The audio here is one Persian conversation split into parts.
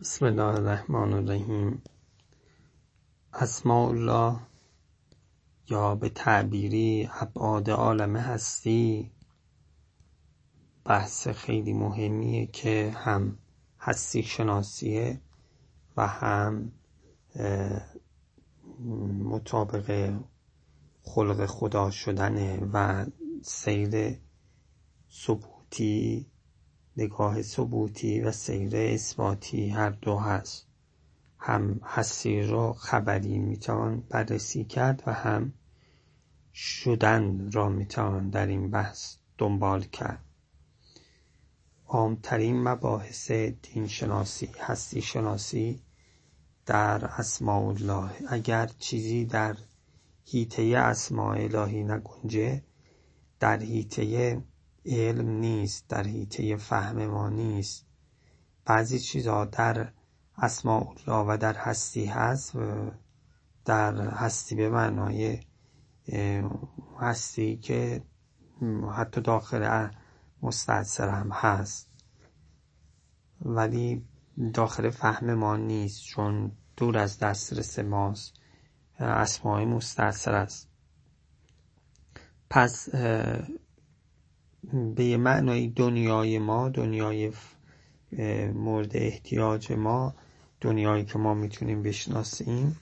بسم الله الرحمن الرحیم. اسماء الله یا به تعبیری ابعاد عالم هستی. بحث خیلی مهمیه که هم هستی شناسیه و هم مطابق خلق خدا شدنه و سیر ثبوتی نگاه ثبوتی و سیر اثباتی هر دو هست. هم هستی را خبری می‌توان بررسی کرد و هم شدن را می‌توان در این بحث دنبال کرد. عامترین مباحث دین شناسی هستی شناسی در اسماء الله. اگر چیزی در هیته اسماء الهی نگنجه در هیته علم نیست در حیطه فهم ما نیست. بعضی چیزها در اسماء الله و در هستی هست و در هستی به معنای هستی که حتی داخل مستعصر هم هست. ولی داخل فهم ما نیست چون دور از دسترس ماست. اسماء مستعصر است. پس به معنای دنیای ما دنیای مورد احتیاج ما دنیایی که ما می‌تونیم بشناسیم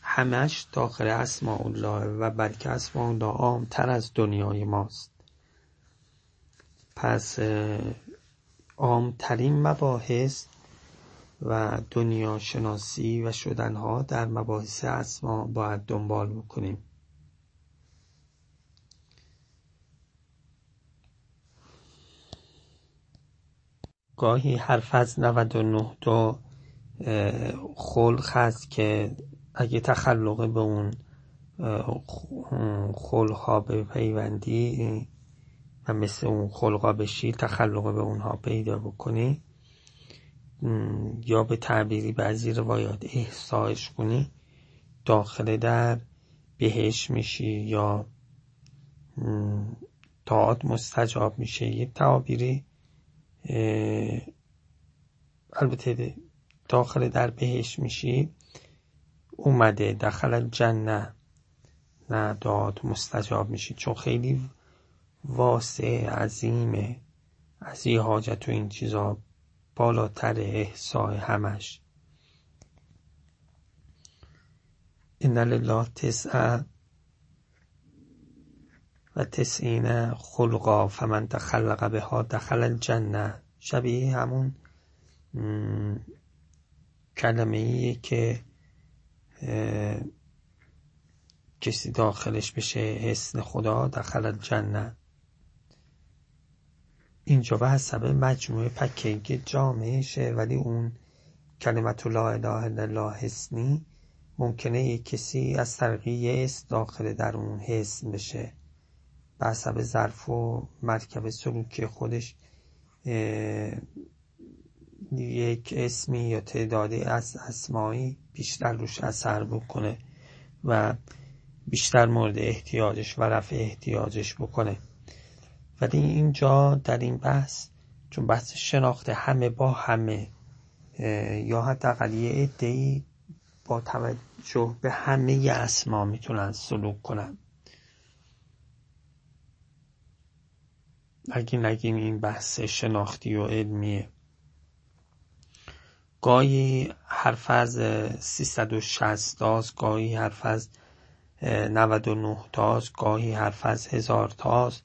همش داخل اسماء الله و بلکه اسماء الله عامتر از دنیای ماست. پس عامترین مباحث و دنیا شناسی و شدنها در مباحث اسما باید دنبال بکنیم. گاهی حرف از 99 تا خلق هست که اگه تخلق به اون خلقها به پیوندی و مثل اون خلقا بشی تخلق به اونها پیدا بکنی یا به تعبیری بعضی روایات احسایش کنی داخل در بهش میشی یا تاعت مستجاب میشه. یه تعبیری البته داخل در بهش میشی. اومده داخل جنه نه داد مستجاب میشی. چون خیلی واسع عظیمه. از این حاجت و این چیزا بالاتر احسای همش. این لله تسعه. و تسعین خلقا فمن تخلق بها دخل الجنه. شبیه همون کلمه ایه که کسی داخلش بشه حسن خدا دخل الجنه. اینجا به حسب مجموعه پکیج جامعشه ولی اون کلمت لا اله الا الله حسنی ممکنه یک کسی از طریق یه داخل در اون حسن بشه. به حسب ظرف و مرکب سلوکی خودش یک اسمی یا تعدادی از اسمایی بیشتر روش اثر بکنه و بیشتر مورد احتیاجش و رفع احتیاجش بکنه. ولی اینجا در این بحث چون بحث شناخت همه با همه یا حداقل یه عده‌ای با توجه به همه اسما می‌تونن سلوک کنن. اگه نگیم این بحث شناختی و علمیه. گاهی حرف از 360 تاست گاهی حرف از 99 تاست گاهی حرف از هزار تاست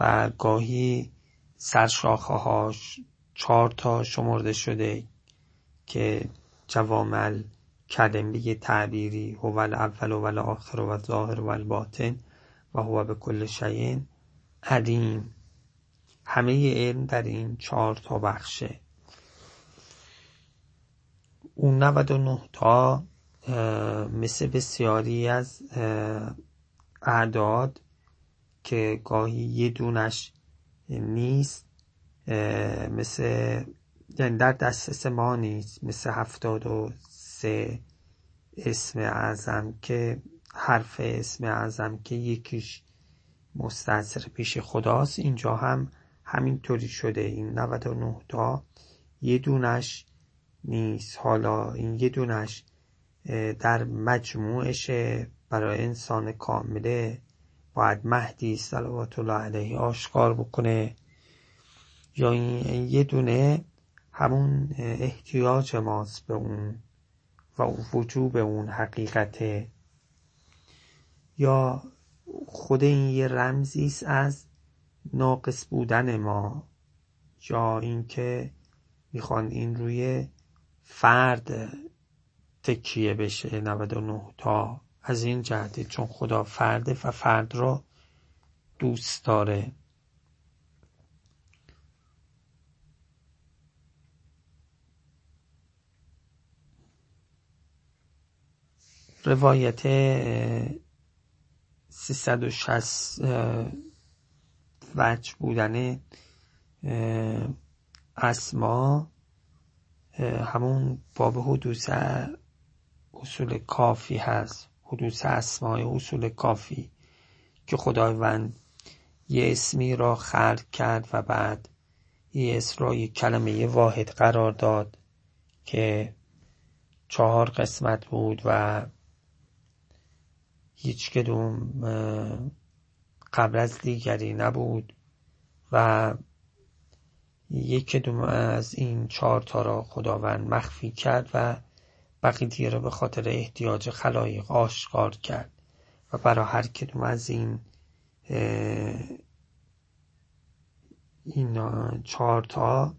و گاهی سرشاخه هاش چهار تا شمرده شده که جوامل کلمه تعبیری هو الاول و الاخر و الظاهر و الباطن و هو به کل شیء علیم. همه علم در این چهار تا بخشه. اون 99 تا مثل بسیاری از اعداد که گاهی یه دونش نیست مثل یعنی در دسترس ما نیست. مثل هفتاد و سه اسم اعظم که حرف اسم اعظم که یکیش مستثر پیش خداست. اینجا هم همینطوری شده. این 99 تا یه دونش نیست. حالا این یه دونش در مجموعش برای انسان کامله باید مهدی صلوات الله علیه آشکار بکنه. یا این یه دونه همون احتیاج ماست به اون و وجوب اون حقیقته یا خود این یه رمزی است از ناقص بودن ما یا اینکه می‌خوان این روی فرد تکیه بشه 99 تا از این جهته چون خدا فرده و فرد را دوست داره. روایت 360 وجه بودن اسما همون باب حدوث اصول کافی هست. حدوث اسمای اصول کافی که خداوند یه اسمی را خلق کرد و بعد یه اسم را یک کلمه واحد قرار داد که چهار قسمت بود و هیچ کدوم قبل از دیگری نبود و یک کدوم از این چهار تا را خداوند مخفی کرد و بقیه را به خاطر احتیاج خلایق آشکار کرد و برای هر کدوم از این این چهار تا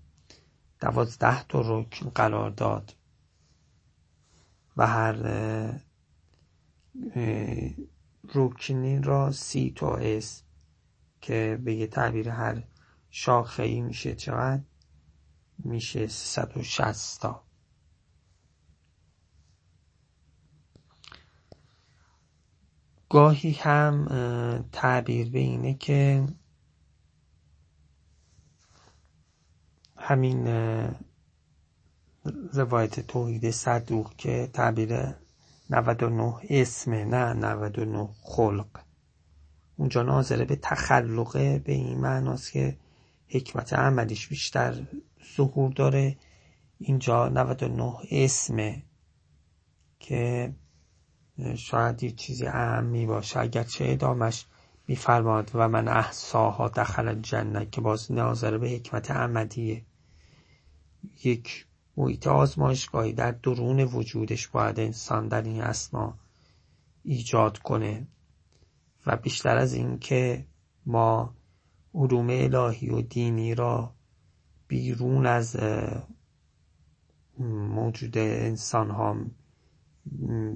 دوازده تا رکن قرار داد و هر رکنی را سی اسم که به یه تعبیر هر شاخه ای میشه چقدر؟ میشه 360 تا. گاهی هم تعبیر به اینه که همین روایت توحید صدوق که تعبیر 99 اسمه نه 99 خلق. اونجا ناظره به تخلقه به این معناست که حکمت عملیش بیشتر ظهور داره. اینجا 99 اسمه که شاید یه چیزی اهمی باشه اگرچه ادامش میفرماد و من احساها دخل جنه که باز ناظره به حکمت عملیه. یک محیط آزمایشگاهی در درون وجودش باید انسان در این اسما ایجاد کنه و بیشتر از این که ما علوم الهی و دینی را بیرون از موجود انسان ها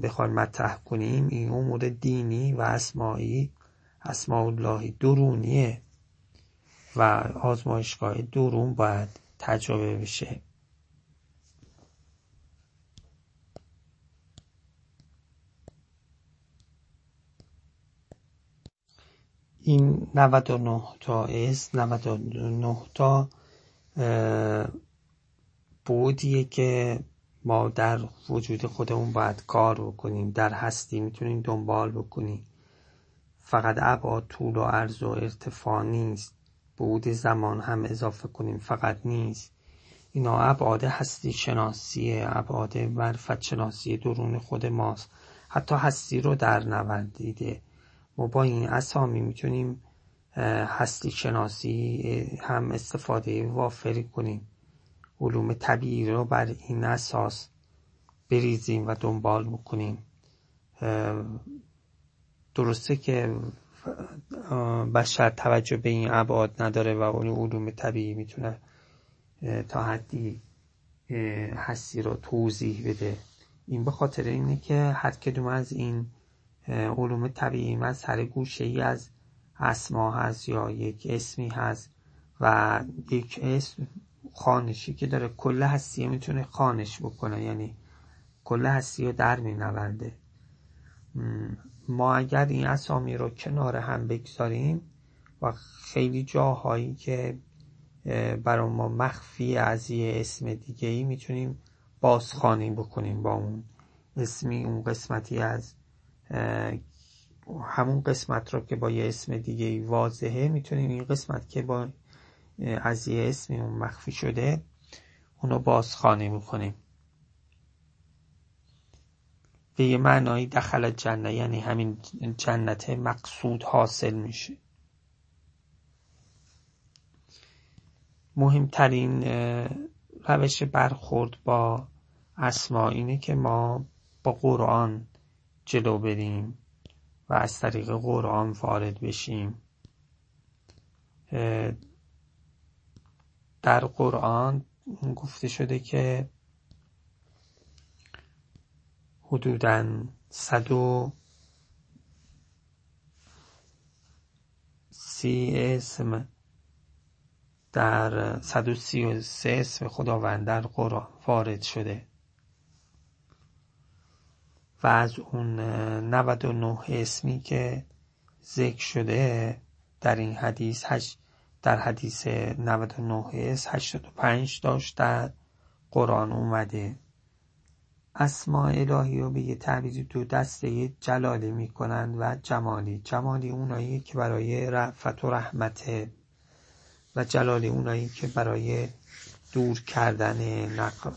بخوایم مطرح کنیم این امور دینی و اسمایی اسماء اللهی درونیه و آزمایشگاه درون باید تجربه بشه. این 99 تا است 99 تا بودیه که ما در وجود خودمون باید کار بکنیم در هستی می‌تونیم دنبال بکنیم. فقط ابعاد طول و عرض و ارتفاع نیست. بود زمان هم اضافه کنیم فقط نیست. اینا ابعاد هستی شناسی ابعاد معرفت شناسی درون خود ماست. حتی هستی رو در نوردیده ما با این اسامی می‌تونیم هستی شناسی هم استفاده وافری کنیم. علوم طبیعی رو بر این اساس بریزیم و دنبال بکنیم. درسته که بشر توجه به این ابعاد نداره و اون علوم طبیعی می‌تونه تا حدی هستی رو توضیح بده. این به خاطر اینه که هر کدوم از این علوم طبیعی از هر گوشه ای از اسما هست یا یک اسمی هست و یک اسم خانشی که داره کل هستی می‌تونه خانش بکنه یعنی کل هستی رو در می نورده ما اگر این اسامی رو کنار هم بگذاریم و خیلی جاهایی که برای ما مخفی از یه اسم دیگه ای می‌تونیم بازخانی بکنیم با اون اسمی اون قسمتی از همون قسمت رو که با یه اسم دیگه واضحه می‌تونیم این قسمت که با از یه اون مخفی شده اونو بازخانی می‌کنیم. به یه معنایی دخل جنه یعنی همین جنت مقصود حاصل میشه. مهمترین روش برخورد با اسما اینه که ما با قرآن جلو بریم و از طریق قرآن وارد بشیم. در قرآن گفته شده که حدوداً صد و سی اسم در صد و سی و سه اسم خداوند در قرآن وارد شده. و از اون 99 اسمی که ذکر شده در این حدیث در حدیث 99 اسم 85 داشت در قرآن اومده. اسماء الهی رو به یه تعبیر دو دسته جلالی می‌کنند و جمالی. جمالی اونایی که برای رفت و رحمته و جلالی اونایی که برای دور کردن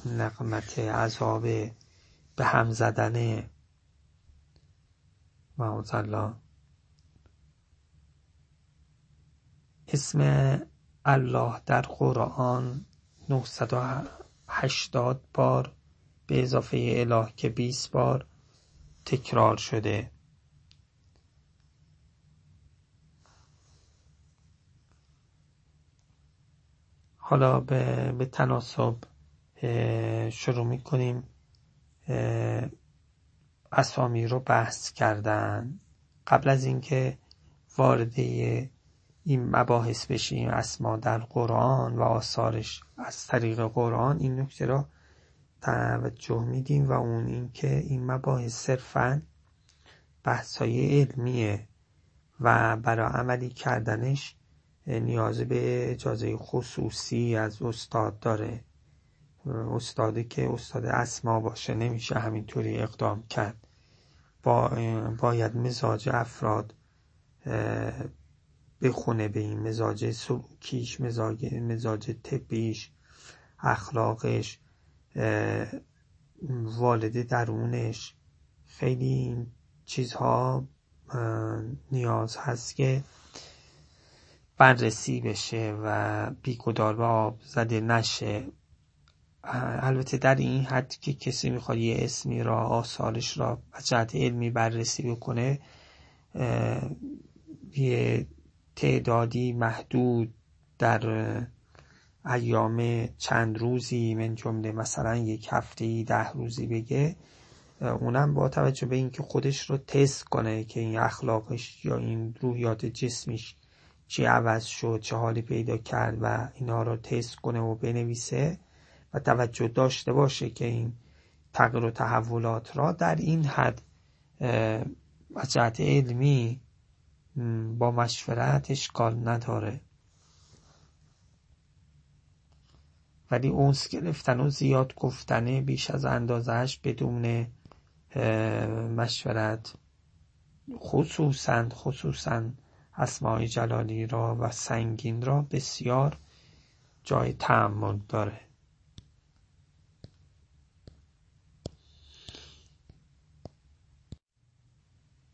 نقمت عذاب به هم زدن الله اسم الله در قرآن 980 بار به اضافه اله که 20 بار تکرار شده. حالا به, به تناسب شروع می‌کنیم. اسامی رو بحث کردن قبل از اینکه وارد این مباحث بشیم اسما در قرآن و آثارش از طریق قرآن این نکته را توجه میدیم و اون اینکه این مباحث صرفا بحثای علمیه و برای عملی کردنش نیاز به اجازه خصوصی از استاد داره. استادی که استاد اسما باشه نمیشه همینطوری اقدام کرد. با باید مزاج افراد بخونه به این مزاج سلوکیش مزاج, مزاج طبیش اخلاقش والد درونش. خیلی این چیزها نیاز هست که بررسی بشه و بیگدار به آب زده نشه. البته در این حد که کسی می‌خواد یه اسمی را آثارش را از جهت علمی بررسی بکنه یه تعدادی محدود در ایام چند روزی من جمله مثلا یک هفته ده روزی بگه اونم با توجه به اینکه خودش رو تست کنه که این اخلاقش یا این روحیات جسمیش چی عوض شد چه حالی پیدا کرد و اینا رو تست کنه و بنویسه. و توجه داشته باشه که این تغییر و تحولات را در این حد از جهت علمی با مشورت اشکال نداره. ولی اونس گرفتن و زیاد گفتنه بیش از اندازهش بدون مشورت خصوصا خصوصا اسماعی جلالی را و سنگین را بسیار جای تعمل داره.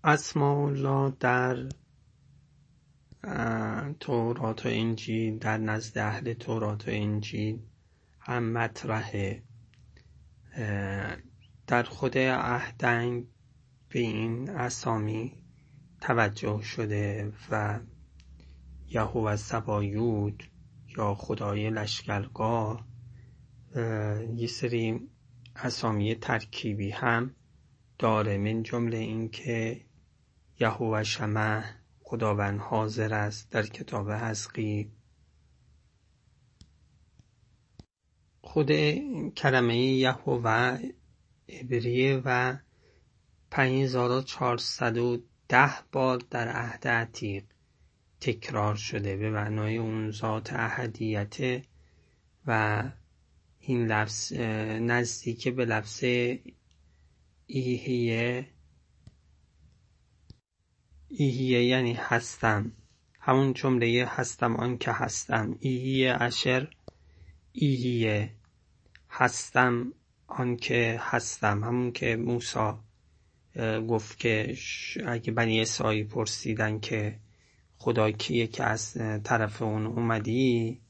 اسماء الله در تورات و انجیل در نزد اهل تورات و انجیل هم مطرحه. در خود عهدنگ به این اسامی توجه شده و یهوه سبایود یا خدای لشکرگاه یه سری اسامی ترکیبی هم داره. من جمله اینکه یهوه شمه خداوند حاضر است در کتاب حزقی خود کلمه یهوه عبریه و 5410 بار در عهد عتیق تکرار شده به معنای اون ذات احدیت و این لفظ نزدیک به لفظ ایهیه ایهیه یعنی هستم. همون جمله هستم آن که هستم. ایهیه اشر ایهیه هستم آن که هستم. همون که موسا گفت که اگه بنی اسرائیل پرسیدن که خدا کیه که از طرف اون اومدی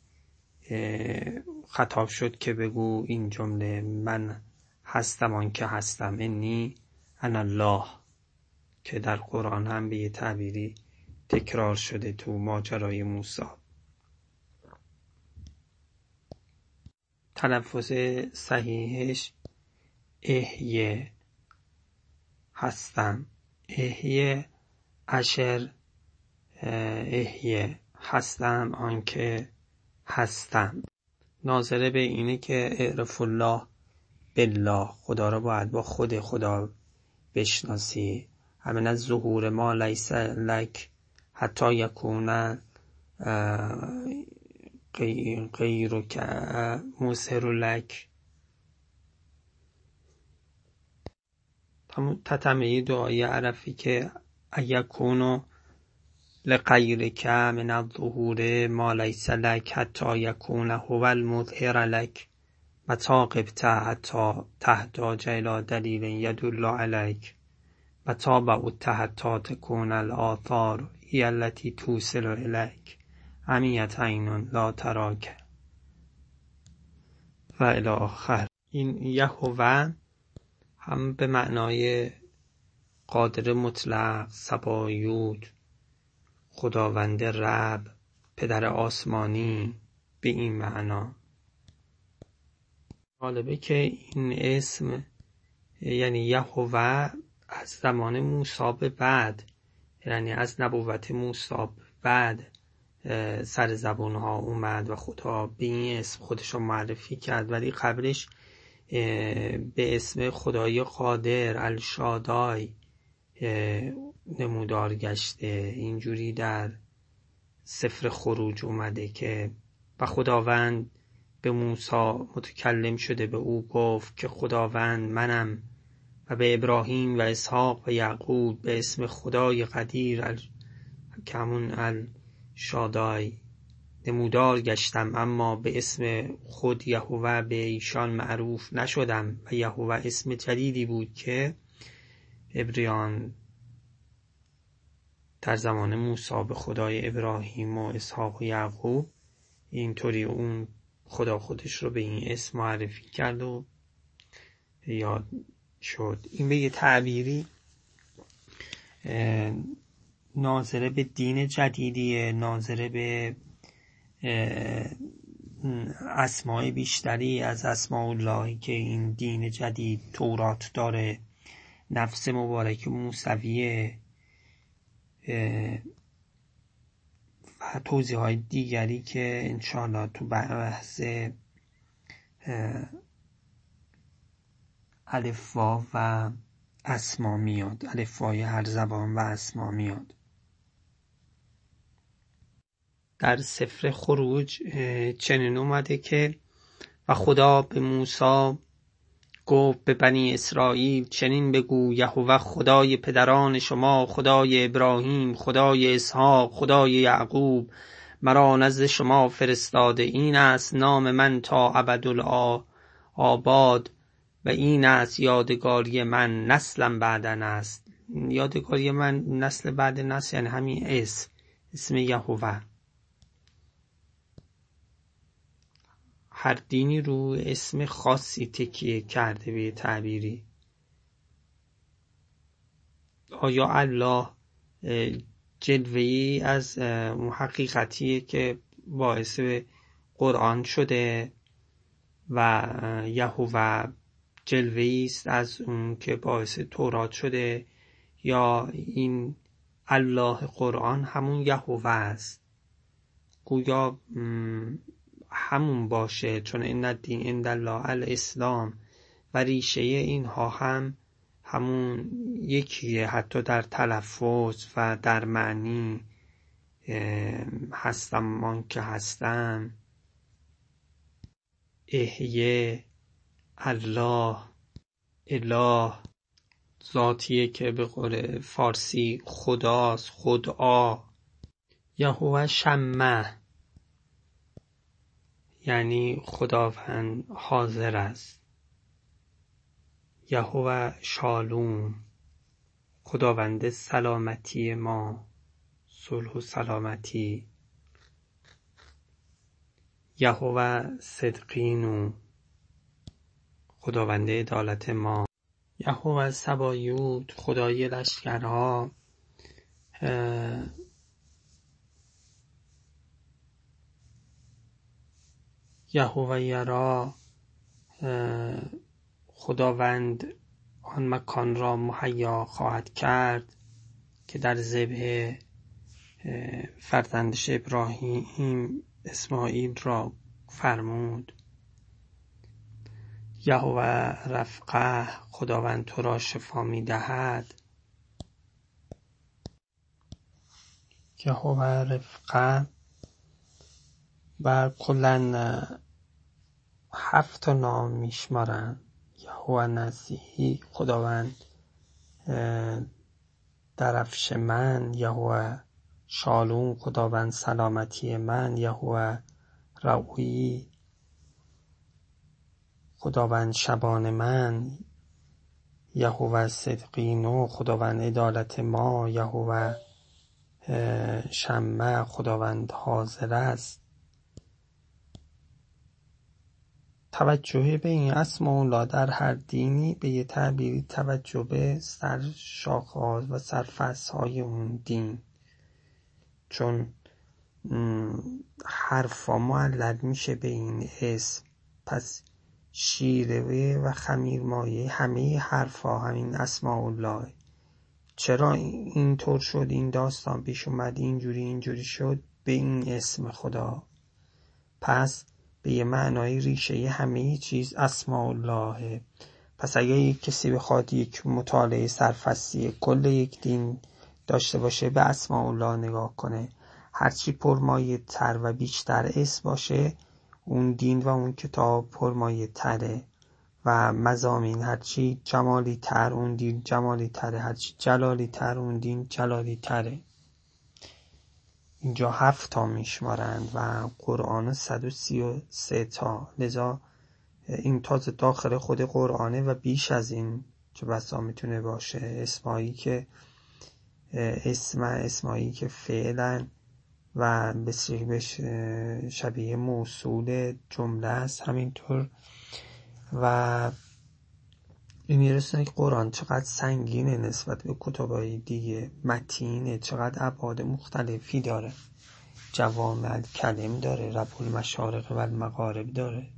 خطاب شد که بگو این جمله من هستم آن که هستم. انی انا الله. که در قرآن هم به یه تعبیری تکرار شده تو ماجرای موسی. تلفظ صحیحش احیه هستم احیه اشر احیه هستم آنکه هستم ناظره به اینه که اعرف الله بالله. خدا را باید با خود خدا بشناسی. همین از ظهور ما لیس لک حتی یکون غیر که لک. تتمه دعای عرفی که اکونو لغیرک من الظهور ما لیس لک حتی یکون هو المظهر لک. غبت حتی تحتاج الى دلیل یدل علیک. متا بعدت حتی تکون الآثار هی التي توصل الیک عمیت عین لا تراک و آخر. این یهوه هم به معنای قادر مطلق سبایود خداوند رب پدر آسمانی به این معنا. جالبه که این اسم یعنی یهوه از زمان موسی به بعد یعنی از نبوت موسی بعد سر زبون ها اومد و خدا به این اسم خودش رو معرفی کرد. ولی قبلش به اسم خدای قادر الشادای نمودار گشته. اینجوری در سفر خروج اومده که و خداوند به موسی متکلم شده به او گفت که خداوند منم و به ابراهیم و اسحاق و یعقوب به اسم خدای قدیر که همون الشادای. نمودار گشتم اما به اسم خود یهوه به ایشان معروف نشدم و یهوه اسم جدیدی بود که ابریان در زمان موسی به خدای ابراهیم و اسحاق و یعقوب اینطوری اون خدا خودش رو به این اسم معرفی کرد و یاد شد. این به یه تعبیری ناظره به دین جدیدیه ناظره به اسماع بیشتری از اسماء اللهی که این دین جدید تورات داره. نفس مبارک موسویه و توضیح های دیگری که انشاءالله تو بحث الفا و اسما میاد. الفای هر زبان و اسما میاد. در سفر خروج چنین اومده که و خدا به موسی گفت به بنی اسرائیل چنین بگو یهوه خدای پدران شما خدای ابراهیم خدای اسحاق خدای یعقوب مرا نزد شما فرستاده. این است نام من تا آباد و این است یادگاری من نسلم بعدن است یادگاری من نسل بعد نسل یعنی همین اسم. اسم یهوه. هر دینی رو اسم خاصی تکیه کرده به تعبیری. آیا الله جلوه از حقیقتیه که باعث قرآن شده و یهوه جلوه است از اون که باعث تورات شده یا این الله قرآن همون یهوه است. گویا همون باشه چون این الدین عند الله الاسلام و ریشه اینها هم همون یکیه حتی در تلفظ و در معنی هستم من که هستم. احیه الله اله ذاتیه که به قول فارسی خداست خدا. یهوه شمه. یعنی خداوند حاضر است. یهوه شالوم. خداوند سلامتی ما. صلح و سلامتی. یهوه صدقینو خداوند عدالت ما. یهوه سبایوت خدای لشکرها. یهوه یرا خداوند آن مکان را مهیا خواهد کرد که در ذبح فرزندش ابراهیم اسماعیل را فرمود. یهوه رفقه خداوند تو را شفا می دهد یهوه رفقه و کلا هفت نام میشمارن. یهوه نزیهی خداوند درفش من. یهوه شالوم خداوند سلامتی من. یهوه رعوی خداوند شبان من یهوه صدقینو خداوند عدالت ما یهوه شمه خداوند حاضر است. توجه به این اسم الله در هر دینی به یه تعبیری توجه به سر شاخه‌ها و های اون دین. چون حرفا معلل میشه به این اسم. پس شیره و خمیرمایه همه حرفا همین اسماء الله چرا اینطور شد؟ این داستان پیش اومد اینجوری اینجوری شد؟ به این اسم خدا. پس به یه معنای ریشه همه چیز اسماء الله پس اگه یک کسی بخواد یک مطالعه سرفصلی کل یک دین داشته باشه به اسماء الله نگاه کنه. هرچی پرمایه تر و بیشتر اسم باشه اون دین و اون کتاب پرمایه تره و مزامین هرچی جمالی تر اون دین جمالی تره هرچی جلالی تر اون دین جلالی تره. اینجا هفت تا میشمارند و قرآن 133 تا. لذا این تازه داخل خود قرآنه و بیش از این چه بسا می‌تونه باشه. اسمایی که اسم اسمایی که فعلا و به شبیه موصول جمله است همینطور. و می‌رسه که قرآن چقدر سنگینه نسبت به کتابای دیگه متینه چقدر ابعاد مختلفی داره. جوامع کلم داره رب المشارق و المغارب داره.